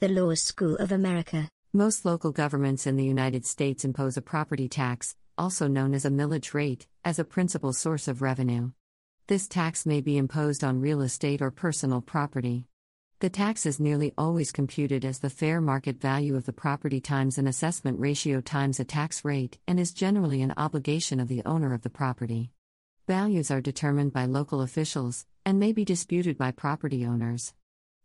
The Law School of America. Most local governments in the United States impose a property tax, also known as a millage rate, as a principal source of revenue. This tax may be imposed on real estate or personal property. The tax is nearly always computed as the fair market value of the property times an assessment ratio times a tax rate and is generally an obligation of the owner of the property. Values are determined by local officials and may be disputed by property owners.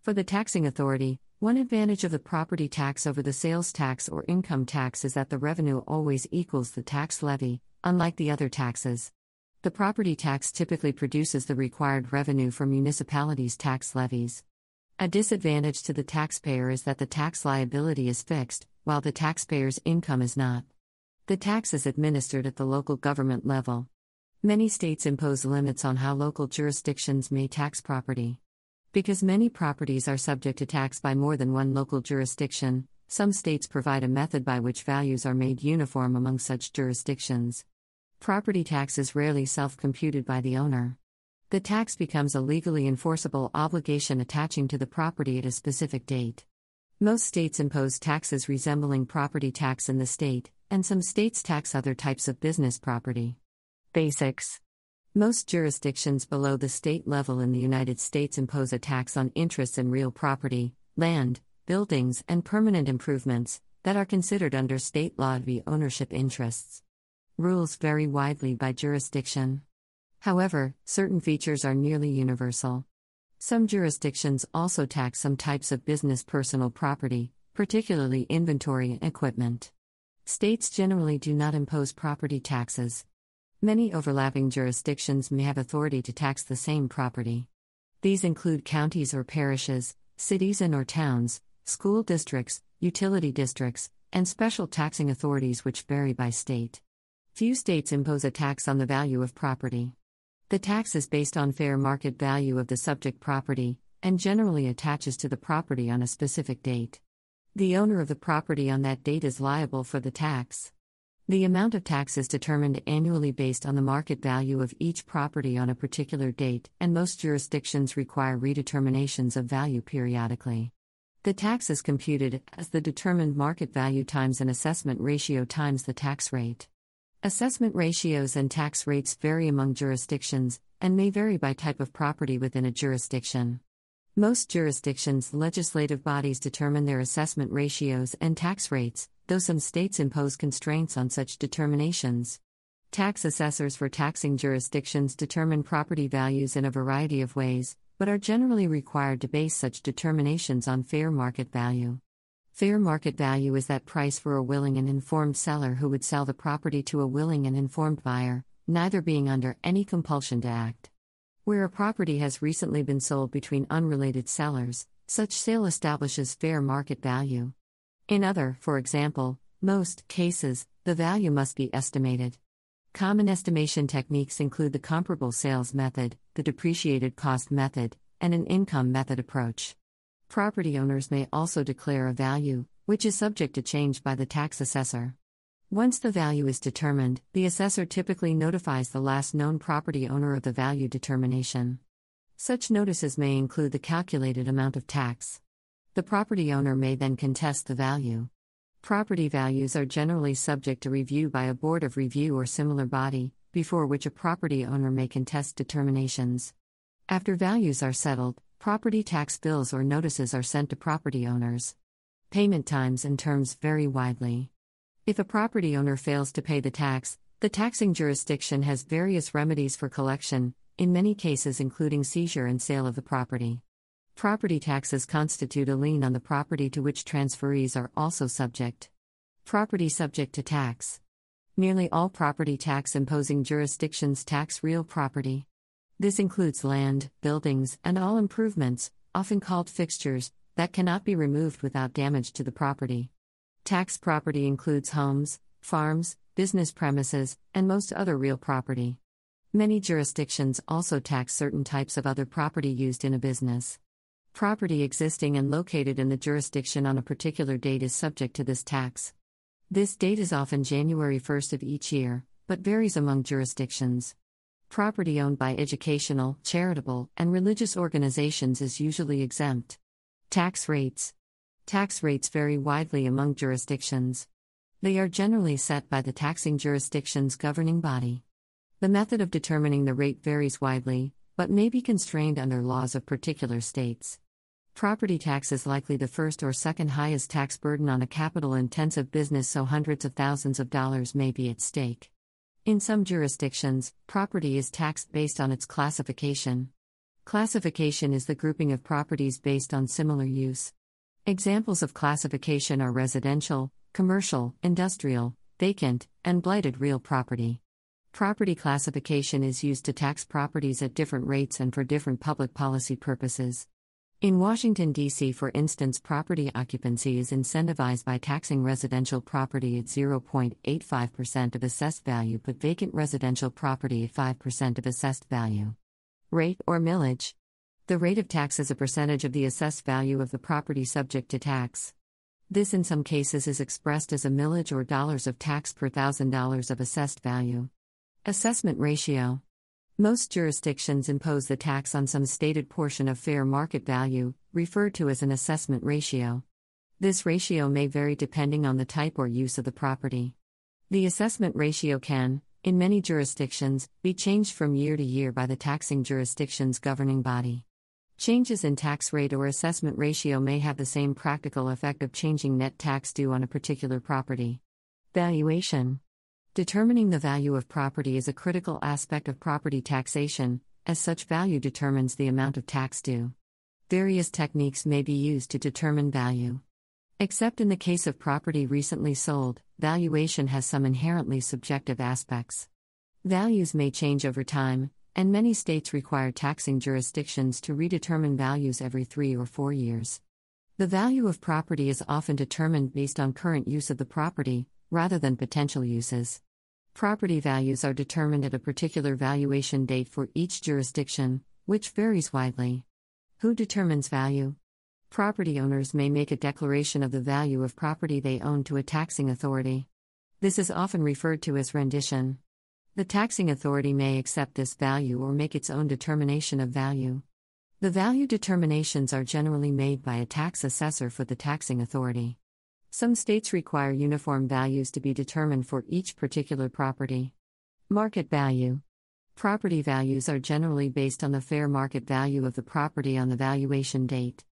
For the taxing authority, one advantage of the property tax over the sales tax or income tax is that the revenue always equals the tax levy, unlike the other taxes. The property tax typically produces the required revenue for municipalities' tax levies. A disadvantage to the taxpayer is that the tax liability is fixed, while the taxpayer's income is not. The tax is administered at the local government level. Many states impose limits on how local jurisdictions may tax property. Because many properties are subject to tax by more than one local jurisdiction, some states provide a method by which values are made uniform among such jurisdictions. Property tax is rarely self computed by the owner. The tax becomes a legally enforceable obligation attaching to the property at a specific date. Most states impose taxes resembling property tax in the state, and some states tax other types of business property. Basics most jurisdictions below the state level in the United States impose a tax on interests in real property, land, buildings, and permanent improvements that are considered under state law to be ownership interests. Rules vary widely by jurisdiction. However, certain features are nearly universal. Some jurisdictions also tax some types of business personal property, particularly inventory and equipment. States generally do not impose property taxes. Many overlapping jurisdictions may have authority to tax the same property. These include counties or parishes, cities and or towns, school districts, utility districts, and special taxing authorities which vary by state. Few states impose a tax on the value of property. The tax is based on fair market value of the subject property and generally attaches to the property on a specific date. The owner of the property on that date is liable for the tax. The amount of tax is determined annually based on the market value of each property on a particular date, and most jurisdictions require redeterminations of value periodically. The tax is computed as the determined market value times an assessment ratio times the tax rate. Assessment ratios and tax rates vary among jurisdictions and may vary by type of property within a jurisdiction. Most jurisdictions' legislative bodies determine their assessment ratios and tax rates, though some states impose constraints on such determinations. Tax assessors for taxing jurisdictions determine property values in a variety of ways, but are generally required to base such determinations on fair market value. Fair market value is that price for a willing and informed seller who would sell the property to a willing and informed buyer, neither being under any compulsion to act. Where a property has recently been sold between unrelated sellers, such sale establishes fair market value. In other, for example, most cases, the value must be estimated. Common estimation techniques include the comparable sales method, the depreciated cost method, and an income method approach. Property owners may also declare a value, which is subject to change by the tax assessor. Once the value is determined, the assessor typically notifies the last known property owner of the value determination. Such notices may include the calculated amount of tax. The property owner may then contest the value. Property values are generally subject to review by a board of review or similar body, before which a property owner may contest determinations. After values are settled, property tax bills or notices are sent to property owners. Payment times and terms vary widely. If a property owner fails to pay the tax, the taxing jurisdiction has various remedies for collection, in many cases, including seizure and sale of the property. Property taxes constitute a lien on the property to which transferees are also subject. Property subject to tax. Nearly all property tax imposing jurisdictions tax real property. This includes land, buildings, and all improvements, often called fixtures, that cannot be removed without damage to the property. Tax property includes homes, farms, business premises, and most other real property. Many jurisdictions also tax certain types of other property used in a business. Property existing and located in the jurisdiction on a particular date is subject to this tax. This date is often January 1st of each year, but varies among jurisdictions. Property owned by educational, charitable, and religious organizations is usually exempt. Tax rates Tax rates vary widely among jurisdictions. They are generally set by the taxing jurisdiction's governing body. The method of determining the rate varies widely, but may be constrained under laws of particular states. Property tax is likely the first or second highest tax burden on a capital intensive business, so hundreds of thousands of dollars may be at stake. In some jurisdictions, property is taxed based on its classification. Classification is the grouping of properties based on similar use. Examples of classification are residential, commercial, industrial, vacant, and blighted real property. Property classification is used to tax properties at different rates and for different public policy purposes. In Washington, D.C., for instance, property occupancy is incentivized by taxing residential property at 0.85% of assessed value but vacant residential property at 5% of assessed value. Rate or millage. The rate of tax is a percentage of the assessed value of the property subject to tax. This, in some cases, is expressed as a millage or dollars of tax per thousand dollars of assessed value. Assessment ratio. Most jurisdictions impose the tax on some stated portion of fair market value, referred to as an assessment ratio. This ratio may vary depending on the type or use of the property. The assessment ratio can, in many jurisdictions, be changed from year to year by the taxing jurisdiction's governing body. Changes in tax rate or assessment ratio may have the same practical effect of changing net tax due on a particular property. Valuation Determining the value of property is a critical aspect of property taxation, as such value determines the amount of tax due. Various techniques may be used to determine value. Except in the case of property recently sold, valuation has some inherently subjective aspects. Values may change over time, and many states require taxing jurisdictions to redetermine values every three or four years. The value of property is often determined based on current use of the property, rather than potential uses. Property values are determined at a particular valuation date for each jurisdiction, which varies widely. Who determines value? Property owners may make a declaration of the value of property they own to a taxing authority. This is often referred to as rendition. The taxing authority may accept this value or make its own determination of value. The value determinations are generally made by a tax assessor for the taxing authority. Some states require uniform values to be determined for each particular property. Market value. Property values are generally based on the fair market value of the property on the valuation date.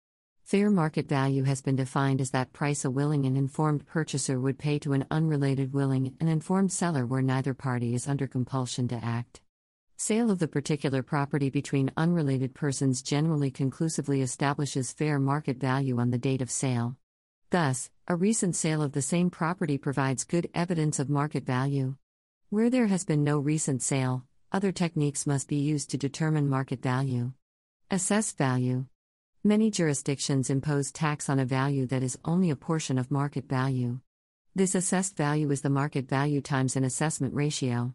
Fair market value has been defined as that price a willing and informed purchaser would pay to an unrelated willing and informed seller where neither party is under compulsion to act. Sale of the particular property between unrelated persons generally conclusively establishes fair market value on the date of sale. Thus, a recent sale of the same property provides good evidence of market value. Where there has been no recent sale, other techniques must be used to determine market value. Assessed value. Many jurisdictions impose tax on a value that is only a portion of market value. This assessed value is the market value times an assessment ratio.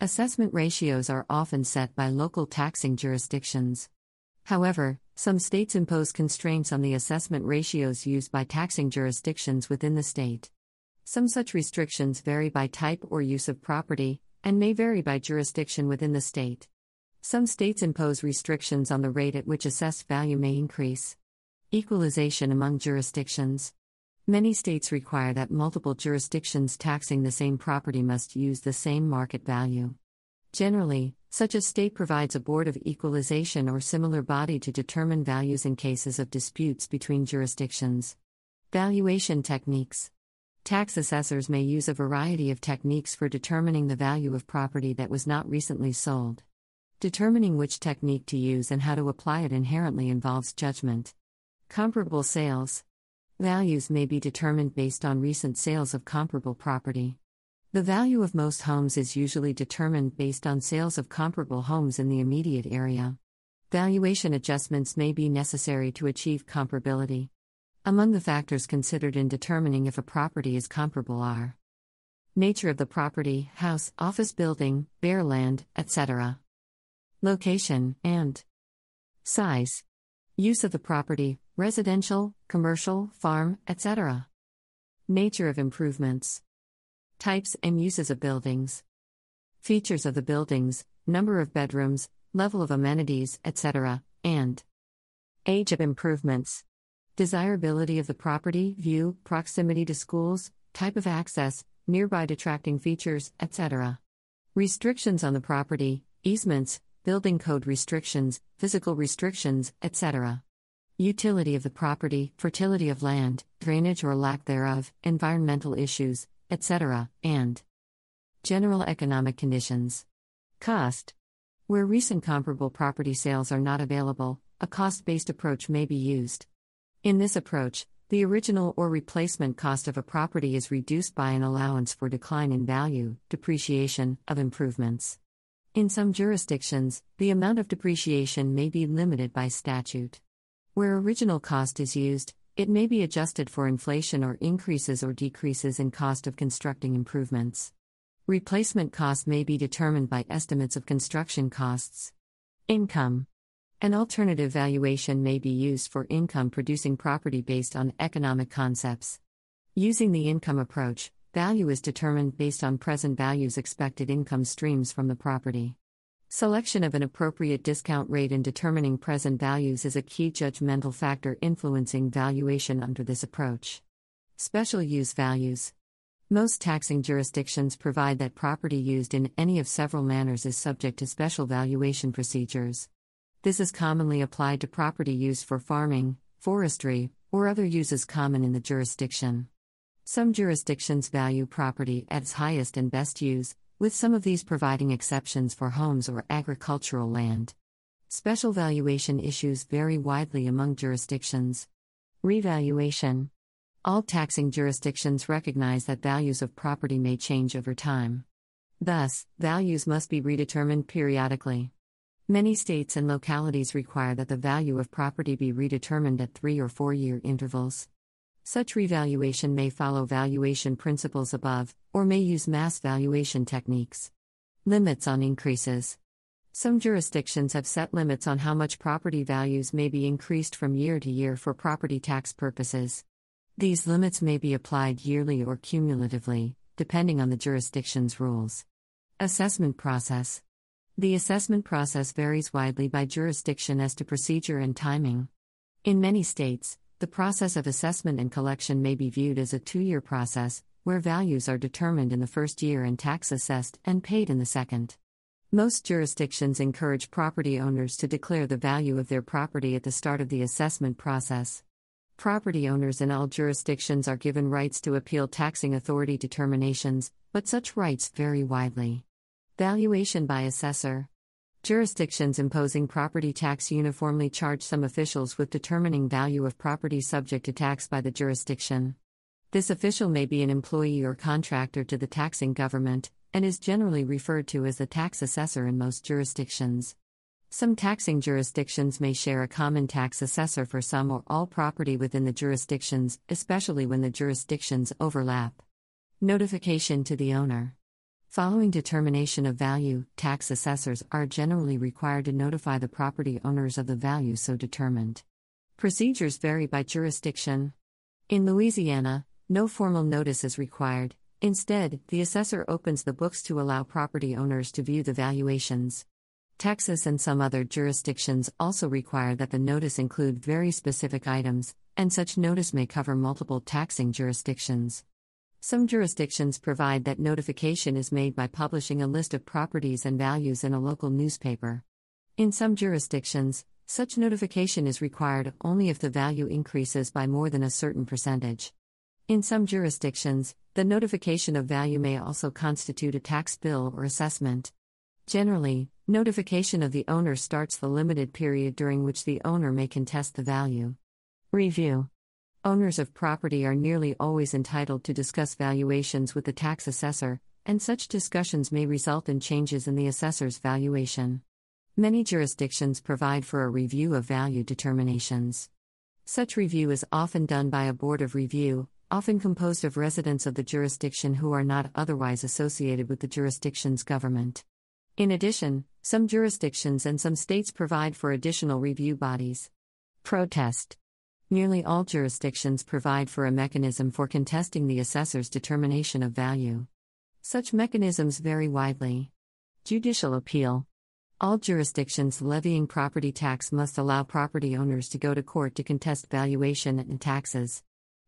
Assessment ratios are often set by local taxing jurisdictions. However, some states impose constraints on the assessment ratios used by taxing jurisdictions within the state. Some such restrictions vary by type or use of property, and may vary by jurisdiction within the state. Some states impose restrictions on the rate at which assessed value may increase. Equalization among jurisdictions. Many states require that multiple jurisdictions taxing the same property must use the same market value. Generally, such a state provides a board of equalization or similar body to determine values in cases of disputes between jurisdictions. Valuation techniques. Tax assessors may use a variety of techniques for determining the value of property that was not recently sold. Determining which technique to use and how to apply it inherently involves judgment. Comparable sales. Values may be determined based on recent sales of comparable property. The value of most homes is usually determined based on sales of comparable homes in the immediate area. Valuation adjustments may be necessary to achieve comparability. Among the factors considered in determining if a property is comparable are nature of the property, house, office building, bare land, etc., location, and size, use of the property, residential, commercial, farm, etc., nature of improvements, types and uses of buildings, features of the buildings, number of bedrooms, level of amenities, etc., and age of improvements. Desirability of the property, view, proximity to schools, type of access, nearby detracting features, etc. Restrictions on the property, easements, building code restrictions, physical restrictions, etc. Utility of the property, fertility of land, drainage or lack thereof, environmental issues, etc., and general economic conditions. Cost. Where recent comparable property sales are not available, a cost based approach may be used. In this approach, the original or replacement cost of a property is reduced by an allowance for decline in value, depreciation, of improvements. In some jurisdictions, the amount of depreciation may be limited by statute. Where original cost is used, it may be adjusted for inflation or increases or decreases in cost of constructing improvements. Replacement cost may be determined by estimates of construction costs. Income an alternative valuation may be used for income producing property based on economic concepts. Using the income approach, value is determined based on present values expected income streams from the property. Selection of an appropriate discount rate in determining present values is a key judgmental factor influencing valuation under this approach. Special use values. Most taxing jurisdictions provide that property used in any of several manners is subject to special valuation procedures. This is commonly applied to property used for farming, forestry, or other uses common in the jurisdiction. Some jurisdictions value property at its highest and best use, with some of these providing exceptions for homes or agricultural land. Special valuation issues vary widely among jurisdictions. Revaluation All taxing jurisdictions recognize that values of property may change over time. Thus, values must be redetermined periodically. Many states and localities require that the value of property be redetermined at three or four year intervals. Such revaluation may follow valuation principles above, or may use mass valuation techniques. Limits on increases. Some jurisdictions have set limits on how much property values may be increased from year to year for property tax purposes. These limits may be applied yearly or cumulatively, depending on the jurisdiction's rules. Assessment process. The assessment process varies widely by jurisdiction as to procedure and timing. In many states, the process of assessment and collection may be viewed as a two year process, where values are determined in the first year and tax assessed and paid in the second. Most jurisdictions encourage property owners to declare the value of their property at the start of the assessment process. Property owners in all jurisdictions are given rights to appeal taxing authority determinations, but such rights vary widely. Valuation by assessor. Jurisdictions imposing property tax uniformly charge some officials with determining value of property subject to tax by the jurisdiction. This official may be an employee or contractor to the taxing government, and is generally referred to as the tax assessor in most jurisdictions. Some taxing jurisdictions may share a common tax assessor for some or all property within the jurisdictions, especially when the jurisdictions overlap. Notification to the owner. Following determination of value, tax assessors are generally required to notify the property owners of the value so determined. Procedures vary by jurisdiction. In Louisiana, no formal notice is required. Instead, the assessor opens the books to allow property owners to view the valuations. Texas and some other jurisdictions also require that the notice include very specific items, and such notice may cover multiple taxing jurisdictions. Some jurisdictions provide that notification is made by publishing a list of properties and values in a local newspaper. In some jurisdictions, such notification is required only if the value increases by more than a certain percentage. In some jurisdictions, the notification of value may also constitute a tax bill or assessment. Generally, notification of the owner starts the limited period during which the owner may contest the value. Review Owners of property are nearly always entitled to discuss valuations with the tax assessor, and such discussions may result in changes in the assessor's valuation. Many jurisdictions provide for a review of value determinations. Such review is often done by a board of review, often composed of residents of the jurisdiction who are not otherwise associated with the jurisdiction's government. In addition, some jurisdictions and some states provide for additional review bodies. Protest. Nearly all jurisdictions provide for a mechanism for contesting the assessor's determination of value. Such mechanisms vary widely. Judicial appeal. All jurisdictions levying property tax must allow property owners to go to court to contest valuation and taxes.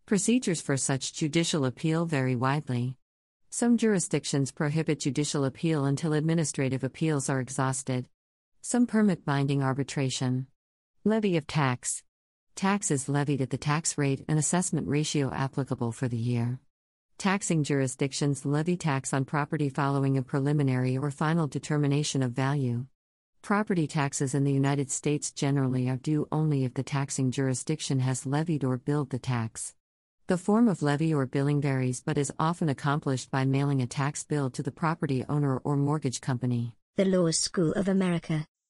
Procedures for such judicial appeal vary widely. Some jurisdictions prohibit judicial appeal until administrative appeals are exhausted. Some permit binding arbitration. Levy of tax. Tax is levied at the tax rate and assessment ratio applicable for the year. Taxing jurisdictions levy tax on property following a preliminary or final determination of value. Property taxes in the United States generally are due only if the taxing jurisdiction has levied or billed the tax. The form of levy or billing varies but is often accomplished by mailing a tax bill to the property owner or mortgage company. The Law School of America.